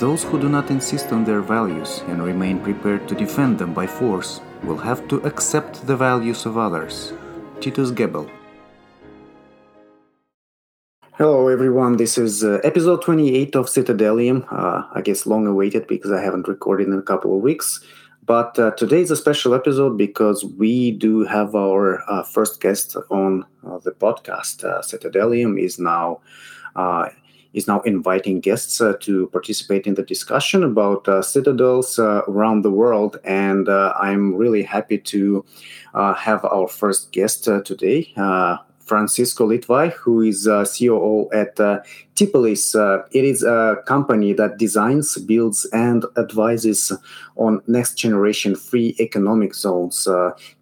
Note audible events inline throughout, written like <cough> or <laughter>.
Those who do not insist on their values and remain prepared to defend them by force will have to accept the values of others. Titus Gebel. Hello, everyone. This is uh, episode 28 of Citadelium. Uh, I guess long awaited because I haven't recorded in a couple of weeks. But uh, today is a special episode because we do have our uh, first guest on uh, the podcast. Uh, Citadelium is now is now inviting guests to participate in the discussion about citadels around the world. And I'm really happy to have our first guest today. Francisco Litvay, who is uh, COO at uh, Tipolis. it is a company that designs, builds, and advises on next generation free economic zones.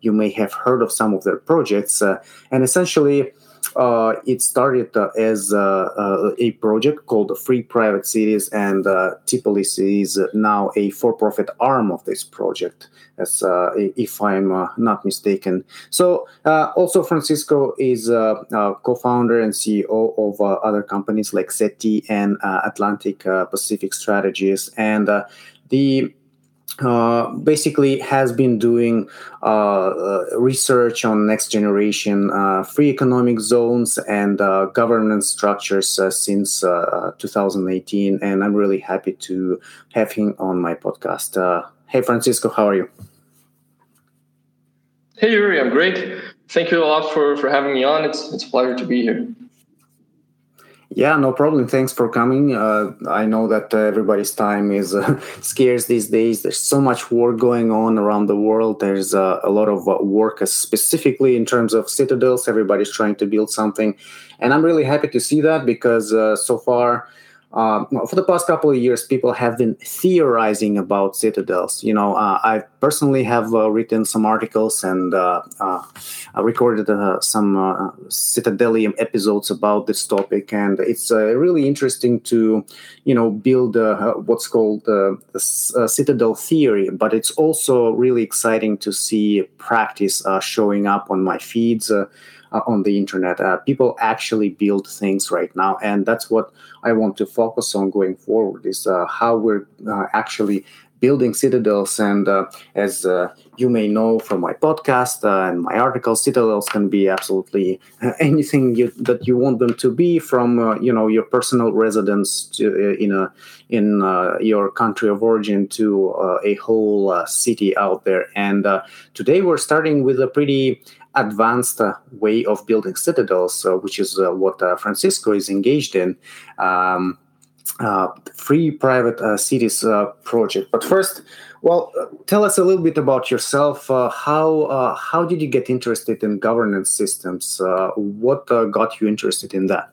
you may have heard of some of their projects. and essentially, uh, it started uh, as uh, uh, a project called Free Private Cities, and uh, Tipolis is now a for-profit arm of this project, as uh, if I'm not mistaken. So, also Francisco is co-founder and CEO of other companies like SETI and Atlantic Pacific Strategies, and the uh, basically has been doing uh, uh, research on next generation uh, free economic zones and uh, governance structures since 2018 and i'm really happy to have him on my podcast. Uh hey francisco how are you? Hey yuri i'm great. Thank you a lot for for having me on. It's it's a pleasure to be here yeah, no problem. Thanks for coming. Uh, I know that uh, everybody's time is uh, <laughs> scarce these days. There's so much work going on around the world. There's uh, a lot of uh, work, uh, specifically in terms of citadels. Everybody's trying to build something. And I'm really happy to see that because so far, uh, for the past couple of years, people have been theorizing about citadels. You know, uh, I personally have uh, written some articles and uh, uh, recorded uh, some Citadelium episodes about this topic, and it's really interesting to, you know, build what's called the citadel theory. But it's also really exciting to see practice showing up on my feeds uh, on the internet. Uh, people actually build things right now, and that's what I want to focus on going forward. Is uh, how we're actually building citadels. And uh, as uh, you may know from my podcast uh, and my articles, citadels can be absolutely anything you, that you want them to be, from you know your personal residence to, in a in your country of origin to a whole city out there. And today we're starting with a pretty advanced uh, way of building citadels, uh, which is uh, what Francisco is engaged in. Um, free private cities project. But first, well, tell us a little bit about yourself. how how did you get interested in governance systems? what got you interested in that?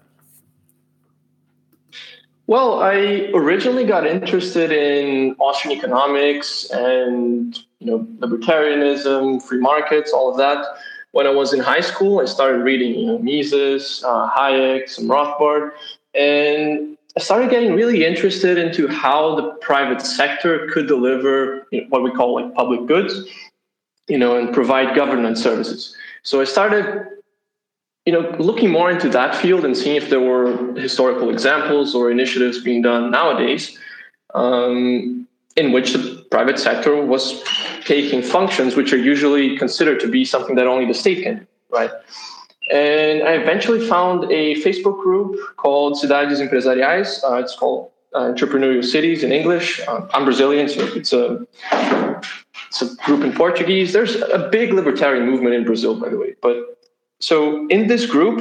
Well, I originally got interested in Austrian economics and you know libertarianism, free markets, all of that when I was in high school, I started reading, you know, Mises, uh, Hayek, some Rothbard, and I started getting really interested into how the private sector could deliver you know, what we call like public goods, you know, and provide governance services. So I started, you know, looking more into that field and seeing if there were historical examples or initiatives being done nowadays. Um, in which the private sector was taking functions which are usually considered to be something that only the state can do, right? And I eventually found a Facebook group called Cidades Empresariais. Uh, it's called uh, Entrepreneurial Cities in English. Uh, I'm Brazilian, so it's a it's a group in Portuguese. There's a big libertarian movement in Brazil, by the way. But so in this group,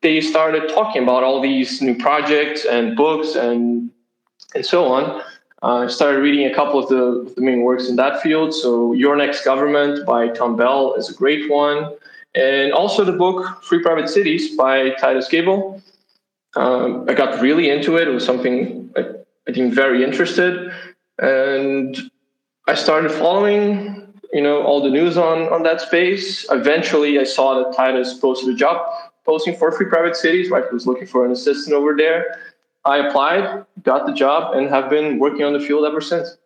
they started talking about all these new projects and books and and so on. Uh, I started reading a couple of the, the, main works in that field. So, Your Next Government by Tom Bell is a great one. And also the book Free Private Cities by Titus Gebel. Um, I got really into it. It was something I, I became very interested. And I started following, you know, all the news on, on that space. Eventually, I saw that Titus posted a job posting for Free Private Cities, right? He was looking for an assistant over there. I applied, got the job, and have been working on the field ever since.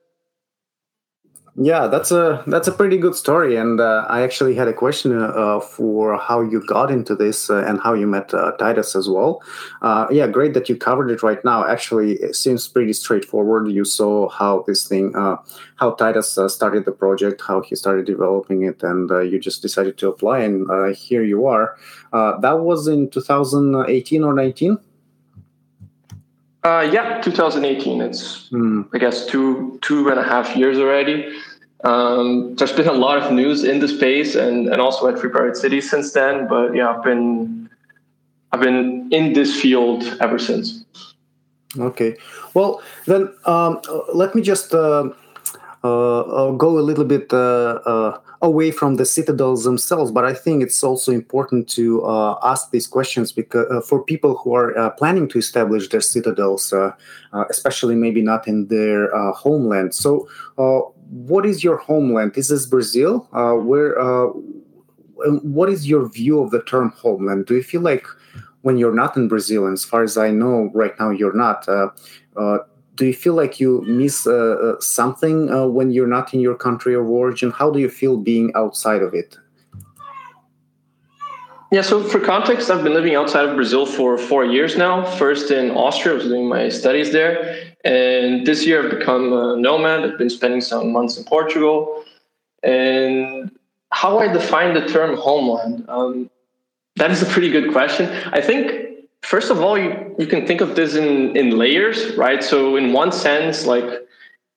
Yeah, that's a that's a pretty good story, and uh, I actually had a question uh, for how you got into this uh, and how you met uh, Titus as well. Uh, yeah, great that you covered it right now. Actually, it seems pretty straightforward. You saw how this thing, uh, how Titus started the project, how he started developing it, and you just decided to apply, and here you are. that was in 2018 or 19. Uh, yeah, 2018. It's mm. I guess two two and a half years already. Um, there's been a lot of news in the space and and also at Free Private City since then. But yeah, I've been I've been in this field ever since. Okay, well then um, let me just uh, uh, uh go a little bit uh, uh, away from the citadels themselves, but I think it's also important to uh, ask these questions because uh, for people who are uh, planning to establish their citadels, uh, uh, especially maybe not in their uh, homeland. So, what is your homeland? Is this Brazil? where? what is your view of the term homeland? Do you feel like when you're not in Brazil, and as far as I know, right now you're not do you feel like you miss uh, uh, something uh, when you're not in your country of origin? How do you feel being outside of it? Yeah, so for context, I've been living outside of Brazil for four years now. First in Austria, I was doing my studies there. And this year I've become a nomad. I've been spending some months in Portugal. And how I define the term homeland, um, that is a pretty good question. I think first of all, you, you can think of this in, in layers, right? So, in one sense, like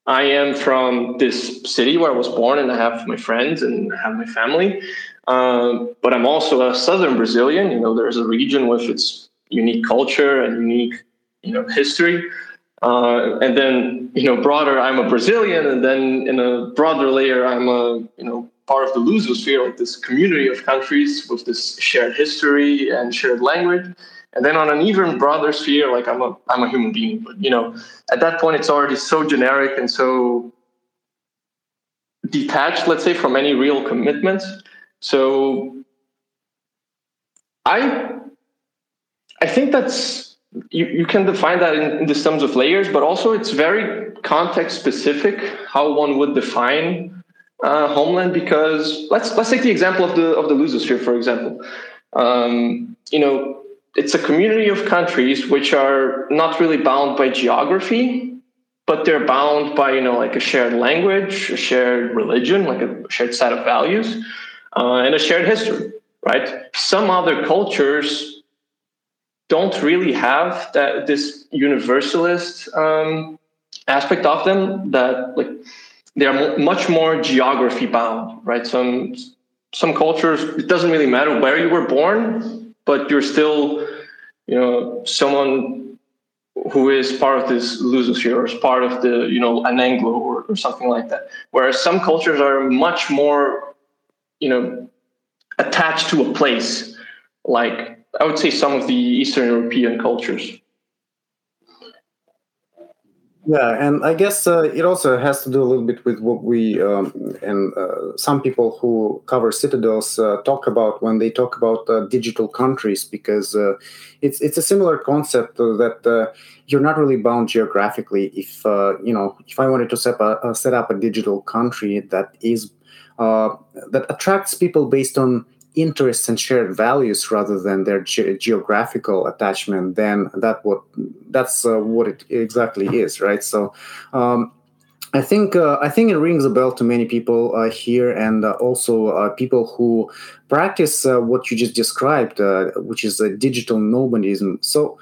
I am from this city where I was born and I have my friends and I have my family. Um, but I'm also a Southern Brazilian. You know, there's a region with its unique culture and unique, you know, history. Uh, and then, you know, broader, I'm a Brazilian. And then in a broader layer, I'm a, you know, part of the Lusosphere, like this community of countries with this shared history and shared language. And then on an even broader sphere, like I'm a I'm a human being, but you know, at that point it's already so generic and so detached, let's say, from any real commitments. So I I think that's you, you can define that in, in the sums of layers, but also it's very context specific how one would define uh, homeland because let's let's take the example of the of the Lusosphere, for example. Um, you know, it's a community of countries which are not really bound by geography, but they're bound by you know like a shared language, a shared religion, like a shared set of values, uh, and a shared history. Right? Some other cultures don't really have that this universalist um, aspect of them that like they are much more geography bound right some some cultures it doesn't really matter where you were born but you're still, you know, someone who is part of this Lusosphere or is part of the, you know, an Anglo or, or something like that. Whereas some cultures are much more, you know, attached to a place, like I would say some of the Eastern European cultures. Yeah, and I guess uh, it also has to do a little bit with what we um, and uh, some people who cover citadels uh, talk about when they talk about uh, digital countries, because uh, it's it's a similar concept that uh, you're not really bound geographically. If you know, if I wanted to set up, set up a digital country that is that attracts people based on interests and shared values rather than their ge- geographical attachment then that what that's uh, what it exactly is right so um, I think uh, I think it rings a bell to many people uh, here, and uh, also uh, people who practice uh, what you just described, uh, which is digital nomadism. So,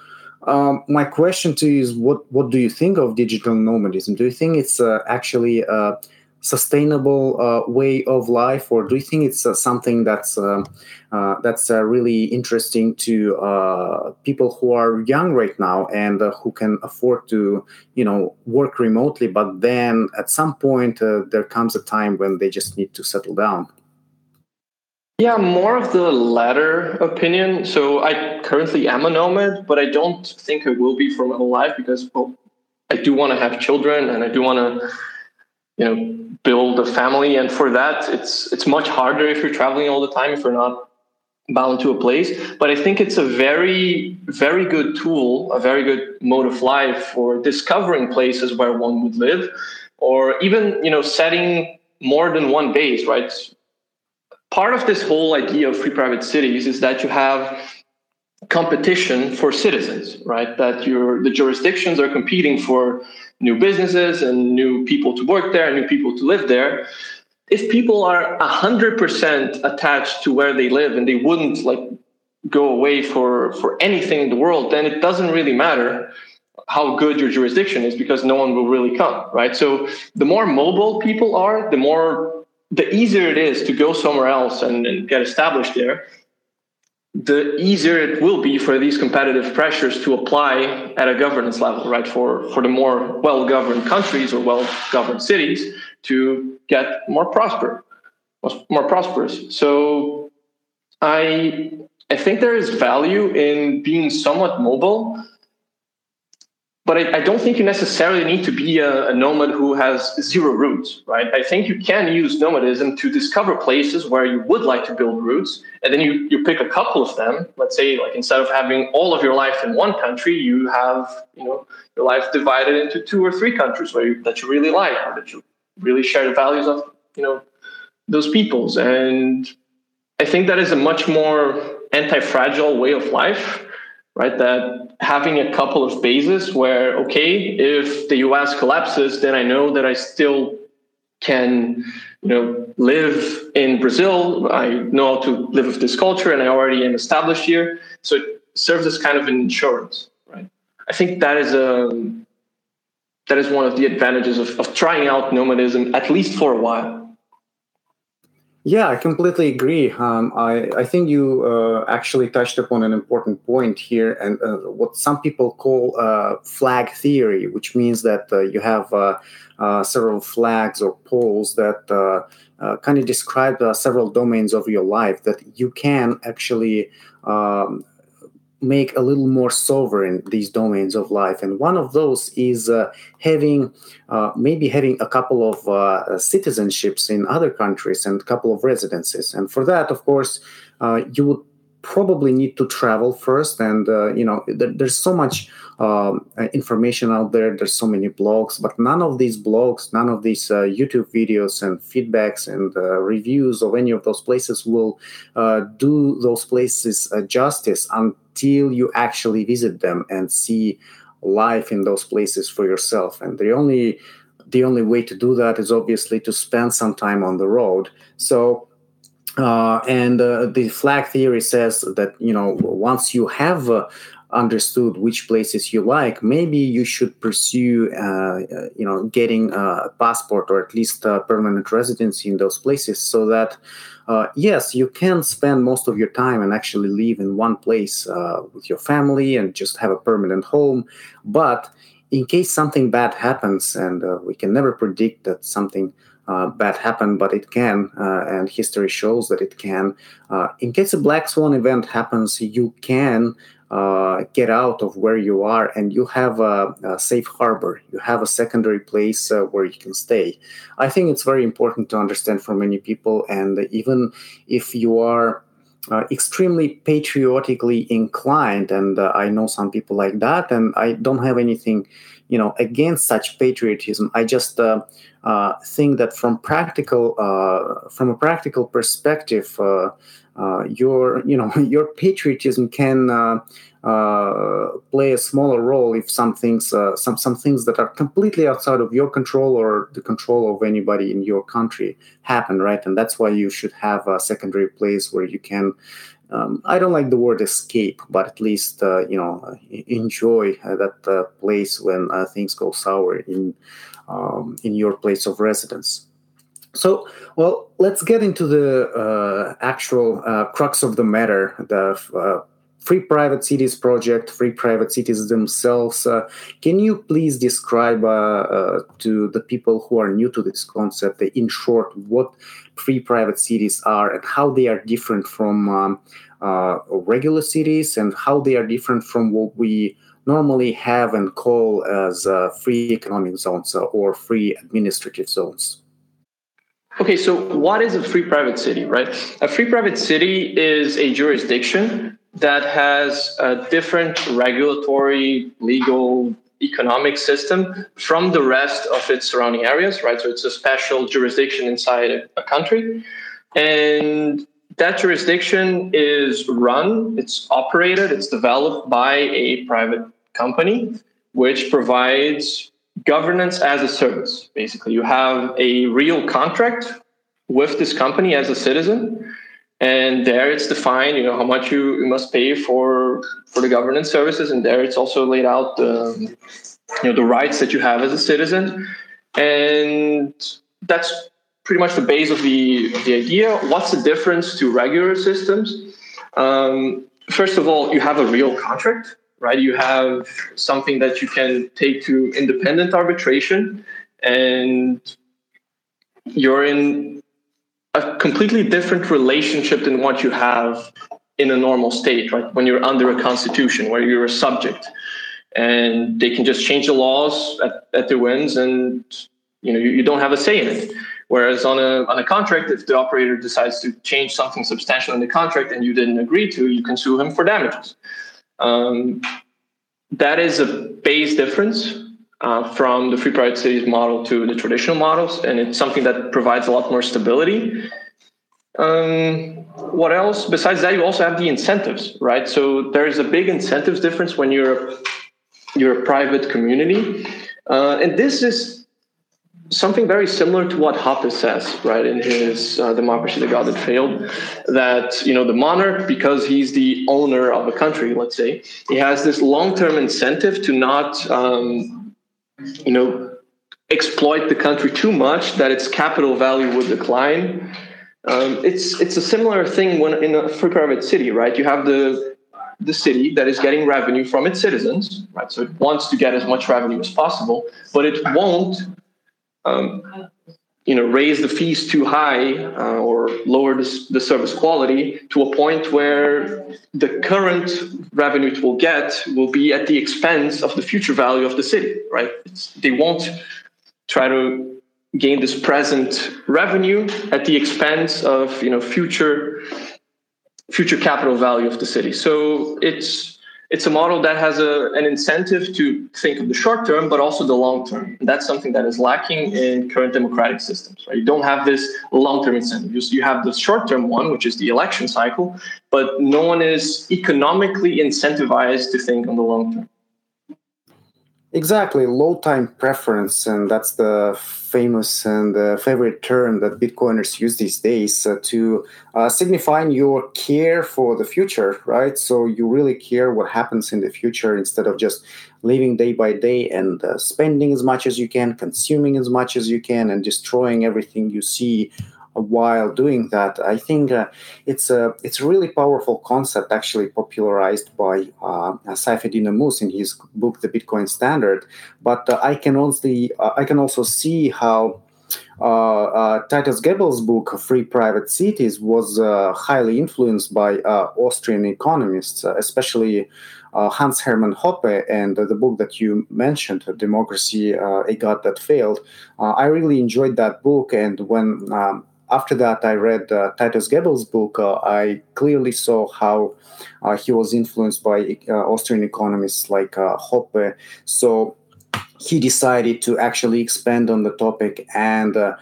um, my question to you is, what what do you think of digital nomadism? Do you think it's actually sustainable uh, way of life, or do you think it's uh, something that's um, uh, that's uh, really interesting to uh, people who are young right now and uh, who can afford to, you know, work remotely, but then at some point there comes a time when they just need to settle down? Yeah, more of the latter opinion. So I currently am a nomad, but I don't think I will be for my whole life because well, I do want to have children and I do want to you know build a family. And for that it's it's much harder if you're traveling all the time if you're not bound to a place. But i think it's a very very good tool a very good mode of life for discovering places where one would live or even you know setting more than one base right? Part of this whole idea of free private cities is that you have competition for citizens right? That your the jurisdictions are competing for new businesses and new people to work there new people to live there. If people are 100% attached to where they live and they wouldn't like go away for for anything in the world then it doesn't really matter how good your jurisdiction is because no one will really come right? So the more mobile people are the more the easier it is to go somewhere else and, and get established there the easier it will be for these competitive pressures to apply at a governance level, right? For for the more well-governed countries or well-governed cities to get more prosper, more prosperous. So I I think there is value in being somewhat mobile but I, I, don't think you necessarily need to be a, a, nomad who has zero roots, right? I think you can use nomadism to discover places where you would like to build roots, and then you, you pick a couple of them. Let's say, like instead of having all of your life in one country, you have you know your life divided into two or three countries where you, that you really like, or that you really share the values of you know those peoples. And I think that is a much more anti-fragile way of life right? That having a couple of bases where, okay, if the US collapses, then I know that I still can, you know, live in Brazil. I know how to live with this culture and I already am established here. So it serves as kind of an insurance, right? I think that is a um, that is one of the advantages of, of trying out nomadism at least for a while. Yeah, I completely agree. Um, I, I think you uh, actually touched upon an important point here, and uh, what some people call uh, flag theory, which means that uh, you have uh, uh, several flags or poles that kind of describe several domains of your life that you can actually um, make a little more sovereign these domains of life. And one of those is uh, having uh, maybe having a couple of uh, citizenships in other countries and a couple of residences. And for that of course uh, you would probably need to travel first. And uh, you know there's so much um, information out there. There's so many blogs but none of these blogs none of these uh, youtube videos and feedbacks and uh, reviews of any of those places will uh, do those places uh, justice until you actually visit them and see life in those places for yourself. And the only the only way to do that is obviously to spend some time on the road. So uh, and uh, the flag theory says that you know once you have uh, understood which places you like, maybe you should pursue, uh, you know, getting a passport or at least permanent residency in those places, so that uh, yes, you can spend most of your time and actually live in one place uh, with your family and just have a permanent home, but in case something bad happens, and we can never predict that something uh, bad happen, but it can, uh, and history shows that it can. Uh, in case a black swan event happens, you can uh, get out of where you are and you have a, a safe harbor. You have a secondary place uh, where you can stay. I think it's very important to understand for many people, and even if you are uh, extremely patriotically inclined, and uh, I know some people like that, and I don't have anything, you know, against such patriotism. I just uh, uh think that from practical, uh, from a practical perspective, uh, your, you know, <laughs> your patriotism can play a smaller role if some things uh, some some things that are completely outside of your control or the control of anybody in your country happen right and that's why you should have a secondary place where you can um, I don't like the word escape, but at least uh, you know enjoy uh, that uh, place when uh, things go sour in um, in your place of residence. So, well, let's get into the actual crux of the matter, the Free Private Cities project, Free Private Cities themselves. Uh, can you please describe uh, uh, to the people who are new to this concept, uh, in short, what free private cities are and how they are different from um, uh, regular cities and how they are different from what we normally have and call as uh, free economic zones or free administrative zones? Okay, so what is a free private city, right? A free private city is a jurisdiction that has a different regulatory, legal, economic system from the rest of its surrounding areas, right? So it's a special jurisdiction inside a country. And that jurisdiction is run, it's operated, it's developed by a private company, which provides governance as a service. Basically, you have a real contract with this company as a citizen and there it's defined you know how much you, you must pay for for the governance services. And there it's also laid out the you know the rights that you have as a citizen. And that's pretty much the base of the the idea. What's the difference to regular systems? Um, first of all you have a real contract right? You have something that you can take to independent arbitration. And you're in a completely different relationship than what you have in a normal state, right? When you're under a constitution where you're a subject and they can just change the laws at, at their whims and you know you, you don't have a say in it. Whereas on a on a contract, if the operator decides to change something substantial in the contract and you didn't agree to, you can sue him for damages. Um, that is a base difference uh, from the free private cities model to the traditional models, and it's something that provides a lot more stability. Um, what else? Besides that, you also have the incentives, right? So there is a big incentives difference when you're you're a private community, uh, and this is something very similar to what Hoppe says, right, in his uh, Democracy, the God That Failed, that, you know, the monarch, because he's the owner of a country, let's say, he has this long-term incentive to not um, you know, exploit the country too much that its capital value would decline. Um, it's it's a similar thing when in a free private city, right? You have the the city that is getting revenue from its citizens, right? So it wants to get as much revenue as possible, but it won't, um, you know, raise the fees too high uh, or lower the, the service quality to a point where the current revenue it will get will be at the expense of the future value of the city, right? It's, they won't try to gain this present revenue at the expense of you know future future capital value of the city. So it's it's a model that has a, an incentive to think of the short term, but also the long term. And that's something that is lacking in current democratic systems. Right? You don't have this long term incentive. You, you have the short term one, which is the election cycle, but no one is economically incentivized to think on the long term. Exactly, low time preference, and that's the famous and uh, favorite term that Bitcoiners use these days uh, to uh, signifying your care for the future, right? So you really care what happens in the future instead of just living day by day and uh, spending as much as you can, consuming as much as you can, and destroying everything you see while doing that. I think uh, it's a it's a really powerful concept, actually popularized by uh, Saifedean Ammous in his book, The Bitcoin Standard. But uh, I can also uh, I can also see how. Uh, uh, Titus Gebel's book "Free Private Cities" was highly influenced by Austrian economists, especially Hans Hermann Hoppe, and the book that you mentioned, "Democracy: A God That Failed." I really enjoyed that book, and when um, after that, I read uh, Titus Gebel's book. Uh, I clearly saw how uh, he was influenced by uh, Austrian economists like uh, Hoppe. So he decided to actually expand on the topic and uh,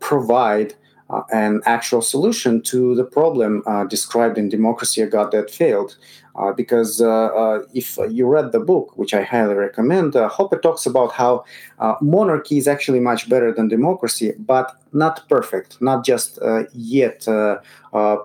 provide uh, an actual solution to the problem uh, described in Democracy, a God That Failed. Uh, because uh, uh, if you read the book, which I highly recommend, uh, Hoppe talks about how monarchy is actually much better than democracy, but not perfect, not just yet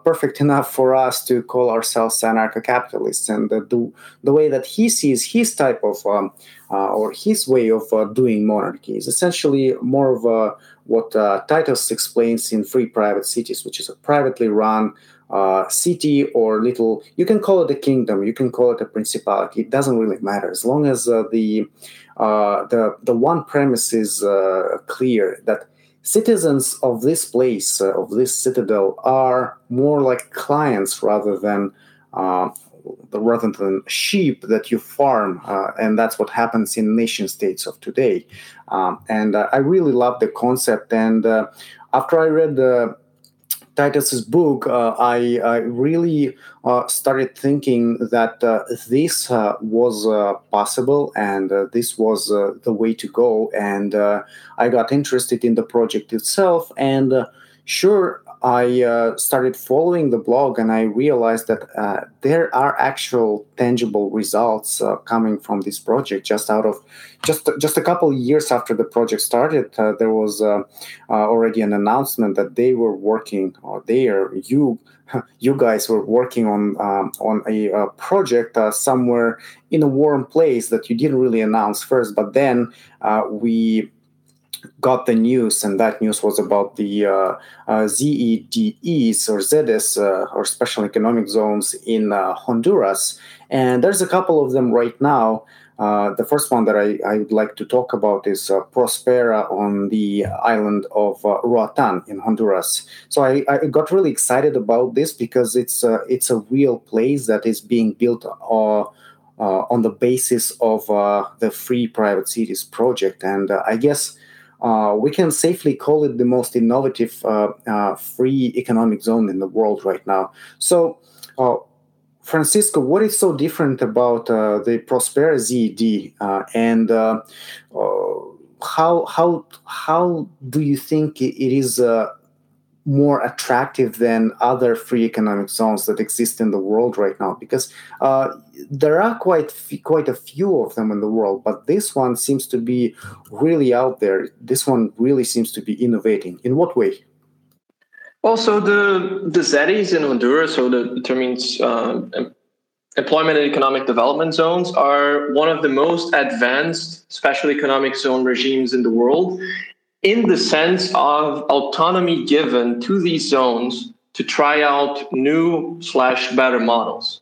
perfect <laughs> enough for us to call ourselves anarcho-capitalists. And the, the way that he sees his type of um, or his way of doing monarchy is essentially more of a what uh, Titus explains in Free Private Cities, which is a privately run uh, city or little, you can call it a kingdom, you can call it a principality, it doesn't really matter. As long as uh, the, uh, the, the one premise is uh, clear that citizens of this place, uh, of this citadel, are more like clients rather than rather than sheep that you farm, uh, and that's what happens in nation states of today. Um, and uh, I really love the concept, and uh, after I read the Titus's book, uh, I, I, really uh, started thinking that uh, this uh, was uh, possible and uh, this was the way to go. And I got interested in the project itself. And sure, I uh, started following the blog and I realized that uh, there are actual tangible results uh, coming from this project. Just out of just just a couple years after the project started, uh, there was uh, uh, already an announcement that they were working, or they are you <laughs> you guys were working on um, on a, a project somewhere in a warm place that you didn't really announce first, but then we got the news, and that news was about the uh, uh, ZEDEs or ZEDES uh, or special economic zones in uh, Honduras. And there's a couple of them right now. Uh, the first one that I, I, would like to talk about is uh, Prospera on the island of Roatan in Honduras. So I, I, got really excited about this because it's it's a real place that is being built on the basis of the Free Private Cities project, and I guess uh, we can safely call it the most innovative uh, uh, free economic zone in the world right now. So, uh, Francisco, what is so different about the Prospera ZED, and how how how do you think it is more attractive than other free economic zones that exist in the world right now because uh, there are quite f- quite a few of them in the world but this one seems to be really out there. This one really seems to be innovating. In what way? Also the the ZEDEs in honduras so the term means uh, employment and economic development zones are one of the most advanced special economic zone regimes in the world in the sense of autonomy given to these zones to try out new slash better models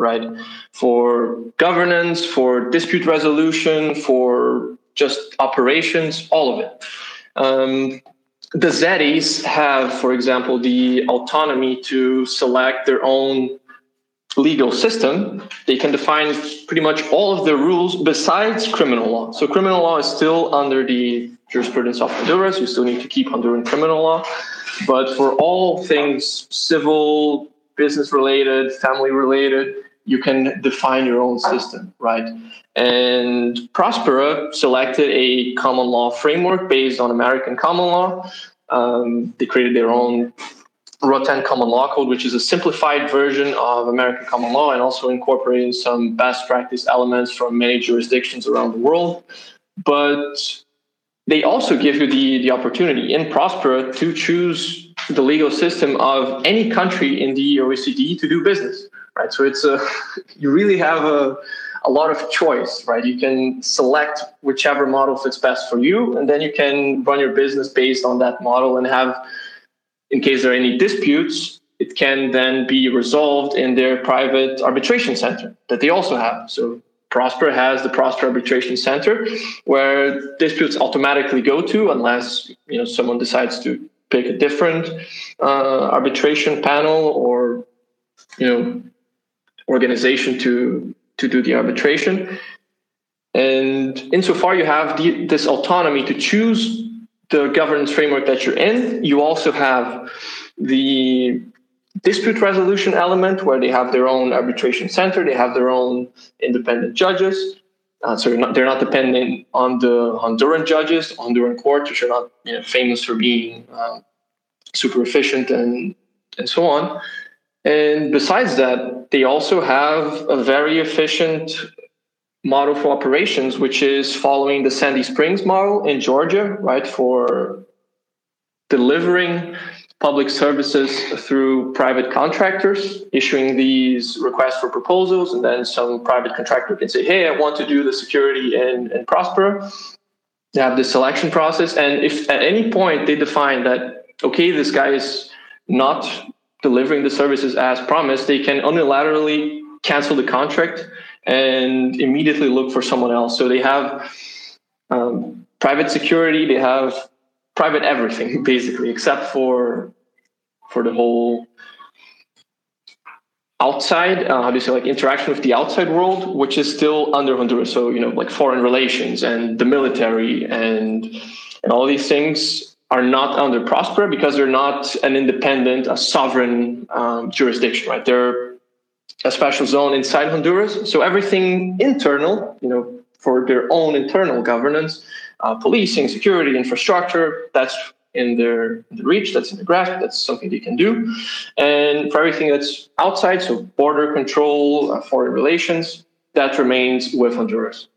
right? For governance for dispute resolution for just operations all of it. Um, the ZEDEs have for example the autonomy to select their own legal system, they can define pretty much all of the rules besides criminal law. So criminal law is still under the jurisprudence of Honduras. You still need to keep Honduran criminal law. But for all things civil, business related, family related, you can define your own system, right? And Prospera selected a common law framework based on American common law. Um, they created their own Roatan Common Law Code, which is a simplified version of American common law and also incorporating some best practice elements from many jurisdictions around the world. But they also give you the, the opportunity in Prospera to choose the legal system of any country in the OECD to do business, right? So it's a, <laughs> you really have a, a lot of choice, right? You can select whichever model fits best for you, and then you can run your business based on that model and have in case there are any disputes, it can then be resolved in their private arbitration center that they also have. So Prospera has the Prospera Arbitration Center where disputes automatically go to unless you know someone decides to pick a different uh, arbitration panel or you know organization to to do the arbitration. And insofar you have the, this autonomy to choose the governance framework that you're in. You also have the dispute resolution element where they have their own arbitration center, they have their own independent judges. Uh, so not, they're not dependent on the Honduran judges, Honduran courts, which are not you know, famous for being um, super efficient and and so on. And besides that, they also have a very efficient model for operations, which is following the Sandy Springs model in Georgia, right, for delivering public services through private contractors, issuing these requests for proposals, and then some private contractor can say, hey, I want to do the security in, in Prospera. They have this selection process. And if at any point they define that, okay, this guy is not delivering the services as promised, they can unilaterally cancel the contract and immediately look for someone else. So they have um, private security, they have private everything <laughs> basically, except for for the whole outside uh, how do you say like interaction with the outside world which is still under honduras so you know like foreign relations and the military and and all these things are not under Prospera because they're not an independent, a sovereign um, jurisdiction, right? They're a special zone inside Honduras. So everything internal, you know, for their own internal governance, uh, policing, security, infrastructure, that's in their, in the reach, that's in the grasp, that's something they can do. And for everything that's outside, so border control, uh, foreign relations, that remains with Honduras.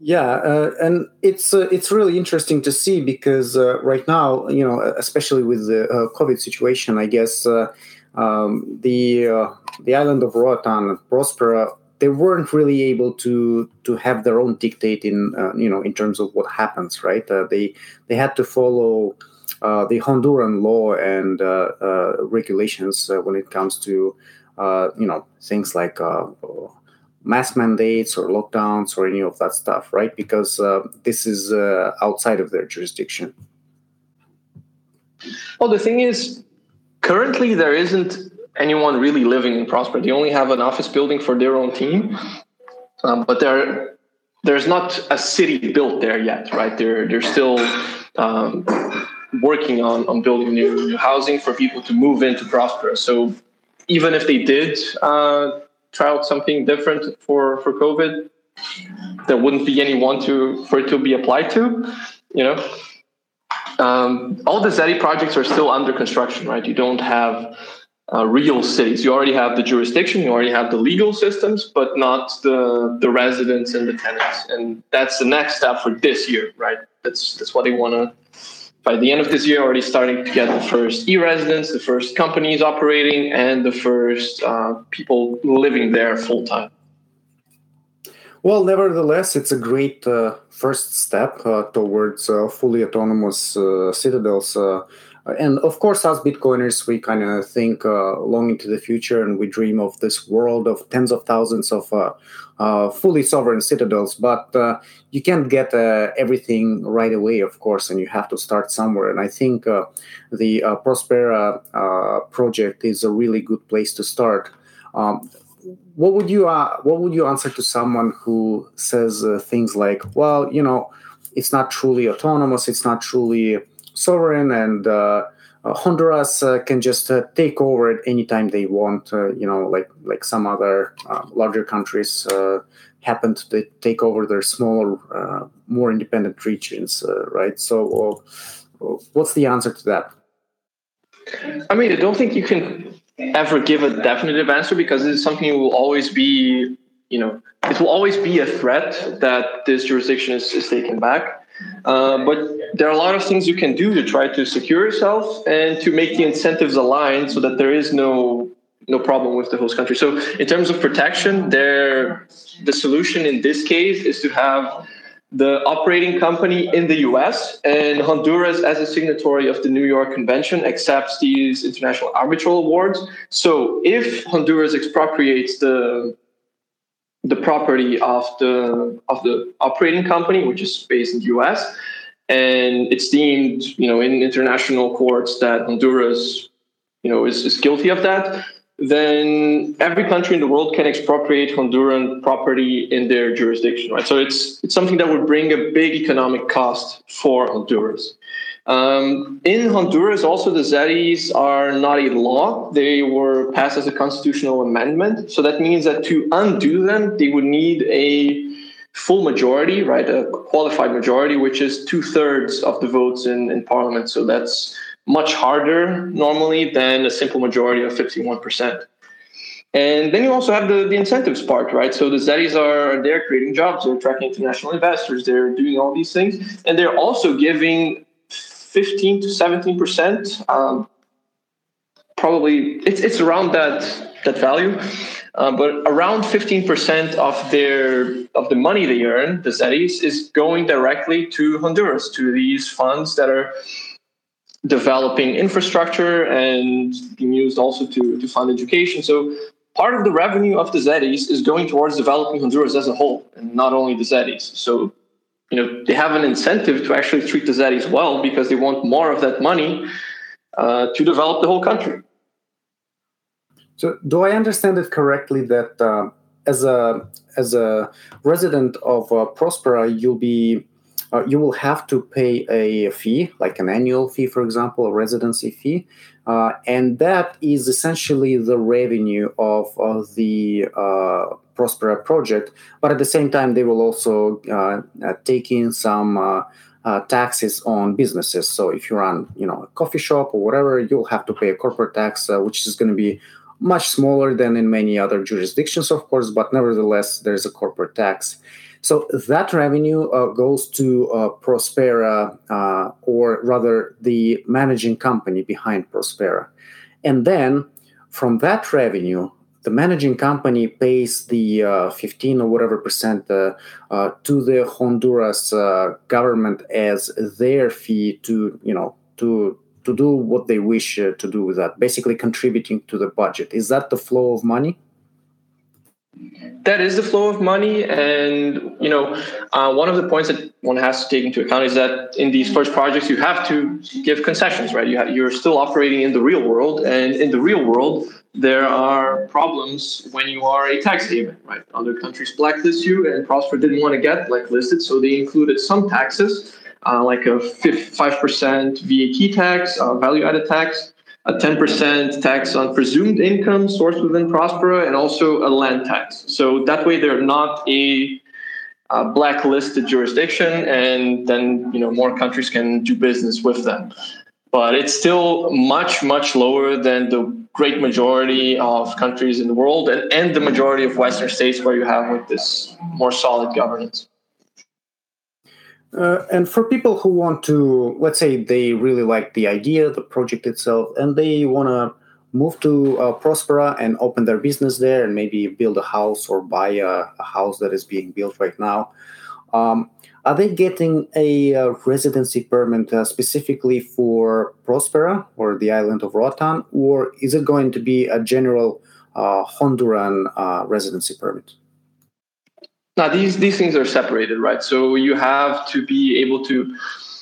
Yeah, uh, and it's uh, it's really interesting to see because uh, right now, you know, especially with the uh, COVID situation, I guess uh, um, the uh, the island of Roatan, Prospera, they weren't really able to to have their own dictate in uh, you know in terms of what happens, right? Uh, they they had to follow uh, the Honduran law and regulations when it comes to you know things like mass mandates or lockdowns or any of that stuff, right? Because uh, this is uh, outside of their jurisdiction. Well, the thing is, currently there isn't anyone really living in Prospera. They only have an office building for their own team, um, but there there's not a city built there yet, right? They're they're still um, working on on building new, housing for people to move into Prospera. So even if they did. Uh, try out something different for for COVID, there wouldn't be anyone to for it to be applied to. You know, um, all the ZEDE projects are still under construction, right? You don't have uh, real cities. You already have the jurisdiction, you already have the legal systems, but not the the residents and the tenants. And that's the next step for this year, right? That's that's what they want to by the end of this year, already starting to get the first e-residents, the first companies operating, and the first uh, people living there full time. Well, nevertheless, it's a great uh, first step uh, towards uh, fully autonomous uh, citadels. Uh, and of course, as Bitcoiners, we kind of think long into the future and we dream of this world of tens of thousands of uh, fully sovereign citadels, but uh, you can't get uh, everything right away, of course, and you have to start somewhere. And I think uh, the uh, Prospera uh, project is a really good place to start. Um, what would you What would you answer to someone who says things like, "Well, you know, it's not truly autonomous, it's not truly sovereign, and uh, Honduras uh, can just uh, take over at any time they want. you know, like like some other larger countries happen to take over their smaller, more independent regions, right? So, what's the answer to that? I mean, I don't think you can ever give a definitive answer because it's something that will always be, you know, it will always be a threat that this jurisdiction is, is taken back. Uh, but there are a lot of things you can do to try to secure yourself and to make the incentives align so that there is no no problem with the host country. So in terms of protection, there the solution in this case is to have the operating company in the US and Honduras as a signatory of the New York Convention accepts these international arbitral awards. So if Honduras expropriates the the property of the of the operating company, which is based in the U.S. And it's deemed, you know, in international courts that Honduras, you know, is, is guilty of that. Then every country in the world can expropriate Honduran property in their jurisdiction, right? So it's it's something that would bring a big economic cost for Honduras. Um, in Honduras, also the ZEDEs are not a law. They were passed as a constitutional amendment. So that means that to undo them, they would need a full majority, right? A qualified majority, which is two thirds of the votes in, in parliament. So that's much harder normally than a simple majority of 51%. And then you also have the, the incentives part, right? So the ZEDEs are they're creating jobs, they're attracting international investors, they're doing all these things, and they're also giving 15 to 17 percent. Um, probably it's it's around that that value, uh, but around 15 percent of their of the money they earn, the ZEDEs, is going directly to Honduras to these funds that are developing infrastructure and being used also to to fund education. So part of the revenue of the ZEDEs is going towards developing Honduras as a whole, and not only the ZEDEs. So you know they have an incentive to actually treat the ZEDIs well because they want more of that money uh, to develop the whole country. So, do I understand it correctly that uh, as a as a resident of uh, Prospera, you'll be uh, you will have to pay a fee, like an annual fee, for example, a residency fee. Uh, and that is essentially the revenue of, of the uh, Prospera project. But at the same time, they will also uh, uh, take in some uh, taxes on businesses. So if you run, you know, a coffee shop or whatever, you'll have to pay a corporate tax, which is going to be much smaller than in many other jurisdictions, of course, but nevertheless, there's a corporate tax. So that revenue uh, goes to uh, Prospera, uh, or rather the managing company behind Prospera. And then from that revenue, the managing company pays the uh, 15 or whatever percent uh, uh, to the Honduras government as their fee to, you know, to to do what they wish to do with that, basically contributing to the budget. Is that the flow of money? that is the flow of money and you know uh, one of the points that one has to take into account is that in these first projects you have to give concessions right you have, you're still operating in the real world and in the real world there are problems when you are a tax haven right other countries blacklist you and Prospera didn't want to get blacklisted so they included some taxes uh, like a 5% vat tax uh, value added tax a 10% tax on presumed income sourced within Prospera, and also a land tax. So that way they're not a, a blacklisted jurisdiction, and then you know more countries can do business with them. But it's still much, much lower than the great majority of countries in the world and, and the majority of Western states where you have like this more solid governance. Uh, and for people who want to, let's say they really like the idea, the project itself, and they want to move to uh, Prospera and open their business there and maybe build a house or buy a, a house that is being built right now, um, are they getting a, uh, residency permit uh, specifically for Prospera or the island of Roatan, or is it going to be a general uh, Honduran uh, residency permit? Now, these these things are separated, right? So you have to be able to.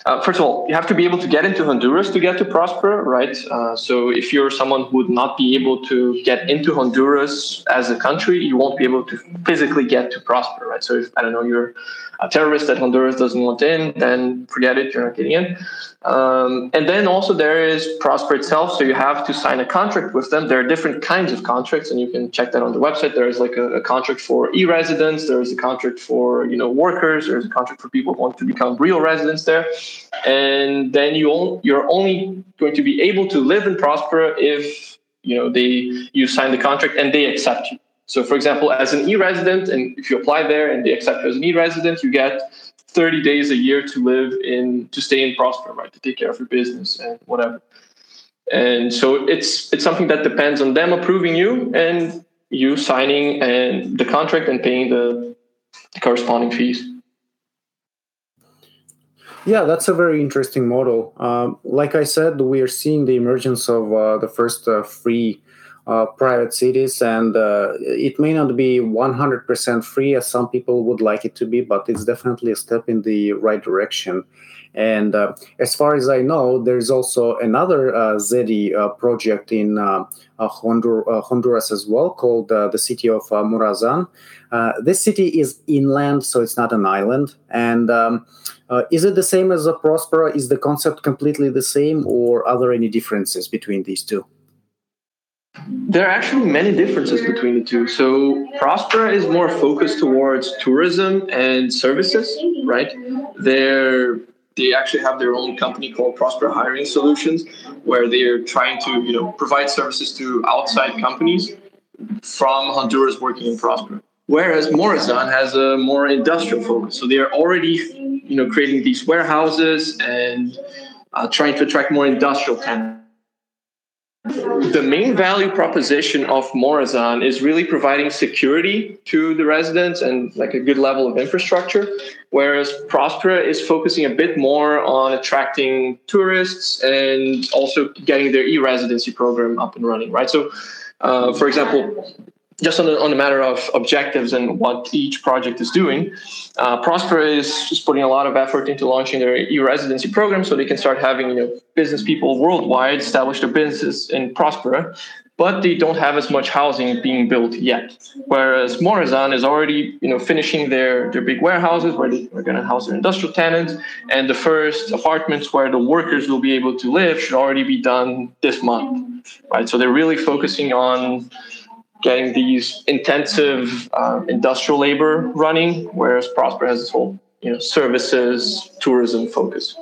Uh, first of all, you have to be able to get into Honduras to get to Prospera, right? Uh, so if you're someone who would not be able to get into Honduras as a country, you won't be able to physically get to Prospera, right? So if I don't know, you're a terrorist that Honduras doesn't want in, then forget it, you're not getting in. Um, and then also there is Prospera itself, so you have to sign a contract with them. There are different kinds of contracts, and you can check that on the website. There is like a, a contract for e-residents. There is a contract for you know workers. There's a contract for people who want to become real residents there, and then you you're only going to be able to live in Prospera if you know they you sign the contract and they accept you. So, for example, as an e-resident, and if you apply there and they accept you as an e-resident, you get 30 days a year to live in, to stay in Prospera, right, to take care of your business and whatever. And so it's it's something that depends on them approving you and you signing and the contract and paying the, the corresponding fees. Yeah, that's a very interesting model. Um, like I said, we are seeing the emergence of uh, the first uh, free uh, private cities, and uh, it may not be 100% free as some people would like it to be, but it's definitely a step in the right direction. And uh, as far as I know, there's also another uh, ZEDE uh, project in uh, Hondur- Honduras as well called the city of Morazan. this city is inland, so it's not an island. And um, is it the same as a Prospera? Is the concept completely the same, or are there any differences between these two? There are actually many differences between the two. So Prospera is more focused towards tourism and services, right? They're they actually have their own company called Prospera Hiring Solutions, where they're trying to you know provide services to outside companies from Honduras working in Prospera. Whereas Morazan has a more industrial focus, so they are already you know creating these warehouses and uh, trying to attract more industrial tenants the main value proposition of Morazan is really providing security to the residents and like a good level of infrastructure, whereas Prospera is focusing a bit more on attracting tourists and also getting their e-residency program up and running, right? So, uh, for example, just on the, on the matter of objectives and what each project is doing, uh, Prospera is just putting a lot of effort into launching their e-residency program so they can start having you know business people worldwide establish their businesses in Prospera. but they don't have as much housing being built yet. Whereas Morazan is already, you know, finishing their, their big warehouses where they are going to house their industrial tenants, and the first apartments where the workers will be able to live should already be done this month, right? So they're really focusing on getting these intensive uh, industrial labor running, whereas Prospera has this whole, you know, services, tourism focus.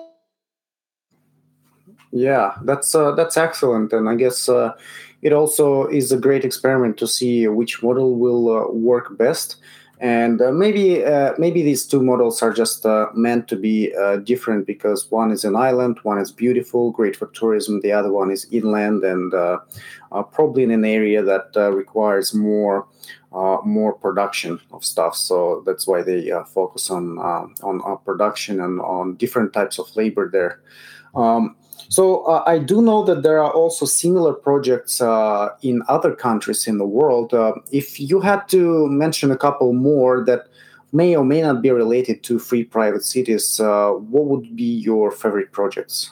Yeah, that's uh, that's excellent, and I guess uh, it also is a great experiment to see which model will uh, work best. And uh, maybe uh, maybe these two models are just uh, meant to be different because one is an island, one is beautiful, great for tourism. The other one is inland and probably in an area that requires more uh, more production of stuff. So that's why they uh, focus on uh, on production and on different types of labor there. Um, so uh, I do know that there are also similar projects uh, in other countries in the world. Uh, if you had to mention a couple more that may or may not be related to free private cities, uh, what would be your favorite projects?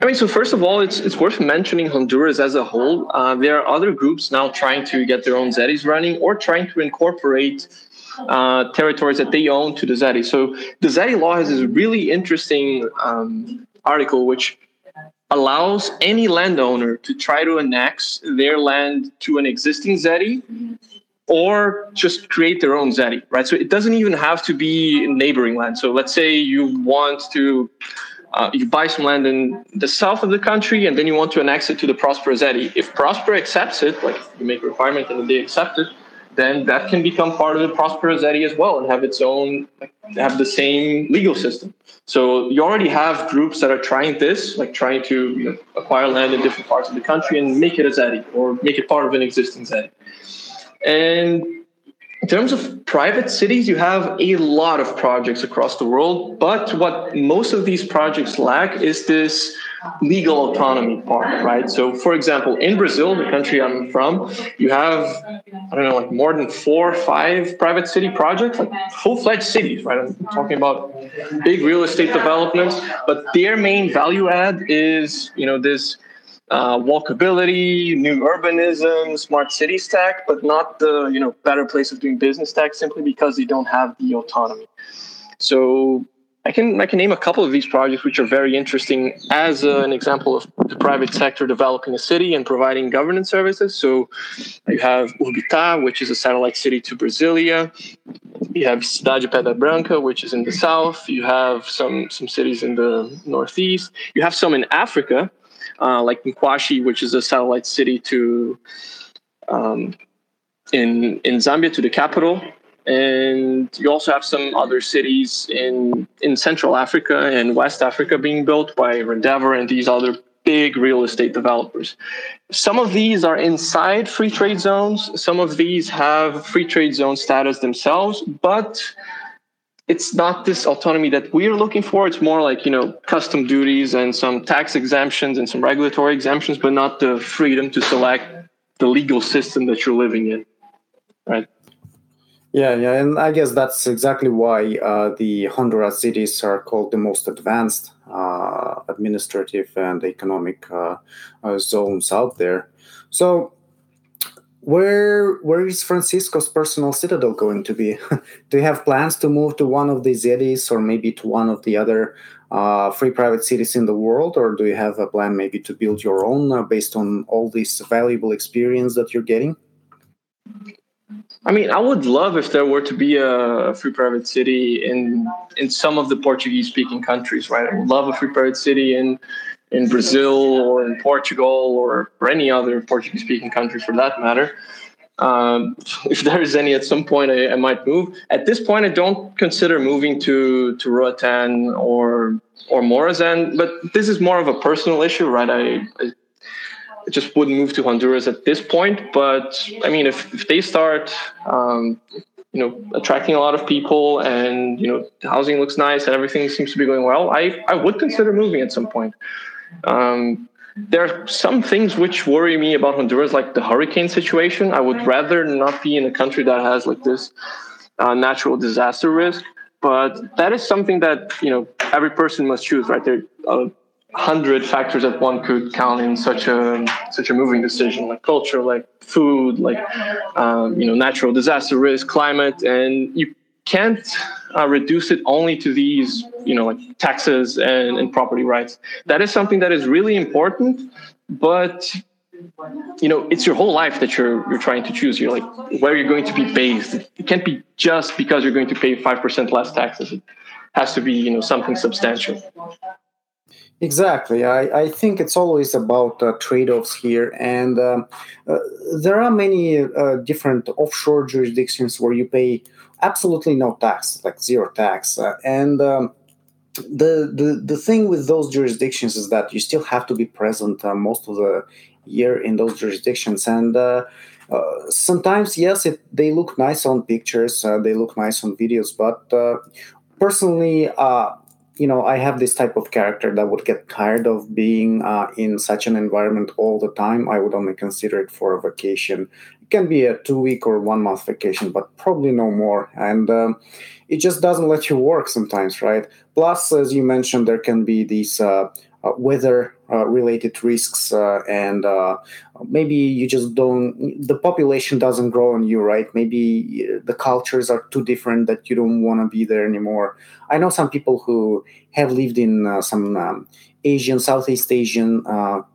I mean, so first of all, it's it's worth mentioning Honduras as a whole. Uh, there are other groups now trying to get their own ZEDEs running or trying to incorporate uh, territories that they own to the ZEDE. So the ZEDE law has this really interesting um, article which allows any landowner to try to annex their land to an existing ZEDE or just create their own ZEDE, right? So it doesn't even have to be neighboring land. So let's say you want to uh, you buy some land in the south of the country and then you want to annex it to the Prospera ZEDE. If Prospera accepts it, like you make a requirement and they accept it, then that can become part of the Prospera's ZEDE as well and have its own, have the same legal system. So you already have groups that are trying this, like trying to you know, acquire land in different parts of the country and make it a ZEDE or make it part of an existing ZEDE. And in terms of private cities, you have a lot of projects across the world, but what most of these projects lack is this legal autonomy part, right? So, for example, in Brazil, the country I'm from, you have, I don't know, like more than four or five private city projects, like full fledged cities, right? I'm talking about big real estate developments, but their main value add is, you know, this uh, walkability, new urbanism, smart city stack, but not the you know better place of doing business stack simply because they don't have the autonomy. So I can I can name a couple of these projects which are very interesting as uh, an example of the private sector developing a city and providing governance services. So you have Urbitá, which is a satellite city to Brasilia. You have Cidade Pedra Branca, which is in the south. You have some some cities in the northeast. You have some in Africa, uh, like Nkwashi, which is a satellite city to um, in in Zambia to the capital, and you also have some other cities in in Central Africa and West Africa being built by Rendeavor and these other big real estate developers. Some of these are inside free trade zones. Some of these have free trade zone status themselves, but it's not this autonomy that we're looking for. It's more like, you know, custom duties and some tax exemptions and some regulatory exemptions, but not the freedom to select the legal system that you're living in. Right. Yeah, yeah, and I guess that's exactly why uh, the Honduras cities are called the most advanced uh, administrative and economic uh, uh zones out there. So, where where is Francisco's personal citadel going to be? <laughs> Do you have plans to move to one of the cities, or maybe to one of the other uh, free private cities in the world, or do you have a plan maybe to build your own uh, based on all this valuable experience that you're getting? I mean, I would love if there were to be a free private city in in some of the Portuguese speaking countries, right? I would love a free private city in in Brazil or in Portugal or, or any other Portuguese speaking country for that matter. Um, <laughs> if there is any at some point, I, I, might move. At this point, I don't consider moving to to Roatan or or Morazan, but this is more of a personal issue, right? I, I just wouldn't move to Honduras at this point. But I mean, if, if they start, um, you know, attracting a lot of people and, you know, the housing looks nice and everything seems to be going well, I, I would consider moving at some point. Um, there are some things which worry me about Honduras, like the hurricane situation. I would rather not be in a country that has like this uh, natural disaster risk. But that is something that you know every person must choose, right? There, uh, hundred factors that one could count in such a such a moving decision, like culture, like food, like um, you know natural disaster risk, climate, and you can't uh, reduce it only to these you know like taxes and, and property rights. That is something that is really important, but you know it's your whole life that you're you're trying to choose. You're like where you're going to be based. It can't be just because you're going to pay 5% less taxes. It has to be you know something substantial Exactly. I, I think it's always about uh, trade offs here. And um, uh, there are many uh, different offshore jurisdictions where you pay absolutely no tax, like zero tax. Uh, and um, the, the, the thing with those jurisdictions is that you still have to be present uh, most of the year in those jurisdictions. And uh, sometimes, yes, it, they look nice on pictures, they look nice on videos, but personally, you know, I have this type of character that would get tired of being uh, in such an environment all the time. I would only consider it for a vacation. It can be a two week or one month vacation, but probably no more. And um, it just doesn't let you work sometimes, right? Plus, as you mentioned, there can be these uh, uh, weather Uh, related risks uh, and uh, maybe you just don't the population doesn't grow on you right? Maybe uh, the cultures are too different that you don't want to be there anymore. I know some people who have lived in some um, asian southeast asian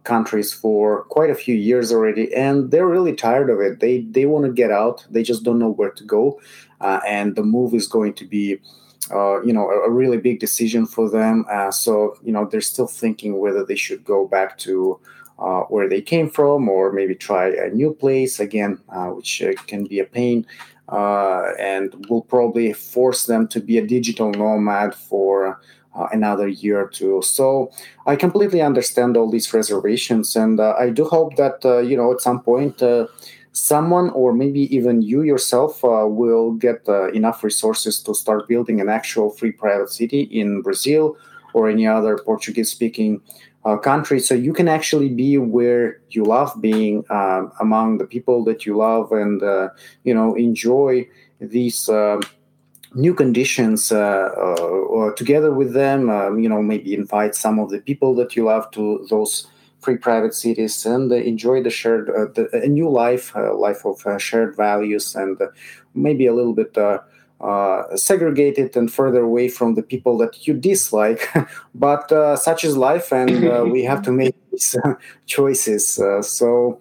countries for quite a few years already and they're really tired of it. They they want to get out. They just don't know where to go and the move is going to be uh, you know a, a, really big decision for them. Uh, so you know they're still thinking whether they should go back to uh, where they came from or maybe try a new place again, uh, which uh, can be a pain. Uh and will probably force them to be a digital nomad for another year or two. So I completely understand all these reservations, and I do hope that you know at some point someone or maybe even you yourself uh, will get uh, enough resources to start building an actual free private city in Brazil or any other Portuguese speaking uh, country. So you can actually be where you love being um, among the people that you love and, uh, you know, enjoy these um, new conditions uh, uh, together with them. Um, you know, maybe invite some of the people that you love to those free private cities and uh, enjoy the shared uh, the, a new life uh, life of shared values and maybe a little bit uh, segregated and further away from the people that you dislike. <laughs> but uh, such is life, and uh, we have to make <laughs> these choices. so,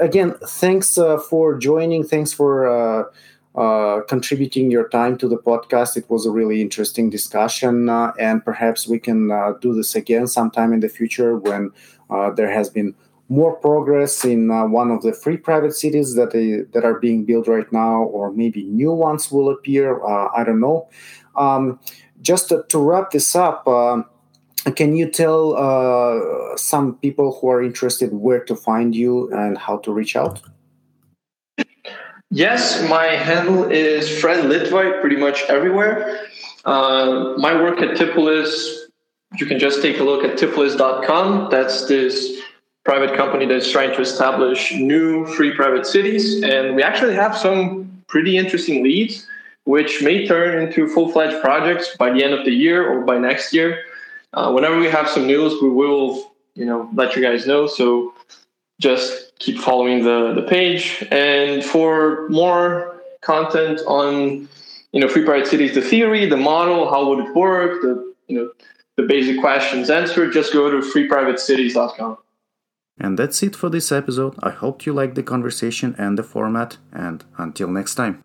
again, thanks for joining. Thanks for. Contributing your time to the podcast. It was a really interesting discussion, and perhaps we can do this again sometime in the future when uh, there has been more progress in uh, one of the free private cities that that are being built right now, or maybe new ones will appear. Uh, I don't know. Um, just to, to, wrap this up, uh, can you tell uh, some people who are interested where to find you and how to reach out? Yes, my handle is Fred Litvay pretty much everywhere. Uh, my work at Tipolis you can just take a look at tipolis.com. That's this private company that's trying to establish new free private cities. And we actually have some pretty interesting leads, which may turn into full fledged projects by the end of the year or by next year. Uh, whenever we have some news, we will, you know, let you guys know. So just keep following the, the page. And for more content on, you know, free private cities, the theory, the model, how would it work, the, you know, the basic questions answered, just go to freeprivatecities.com. And that's it for this episode. I hope you liked the conversation and the format, and until next time.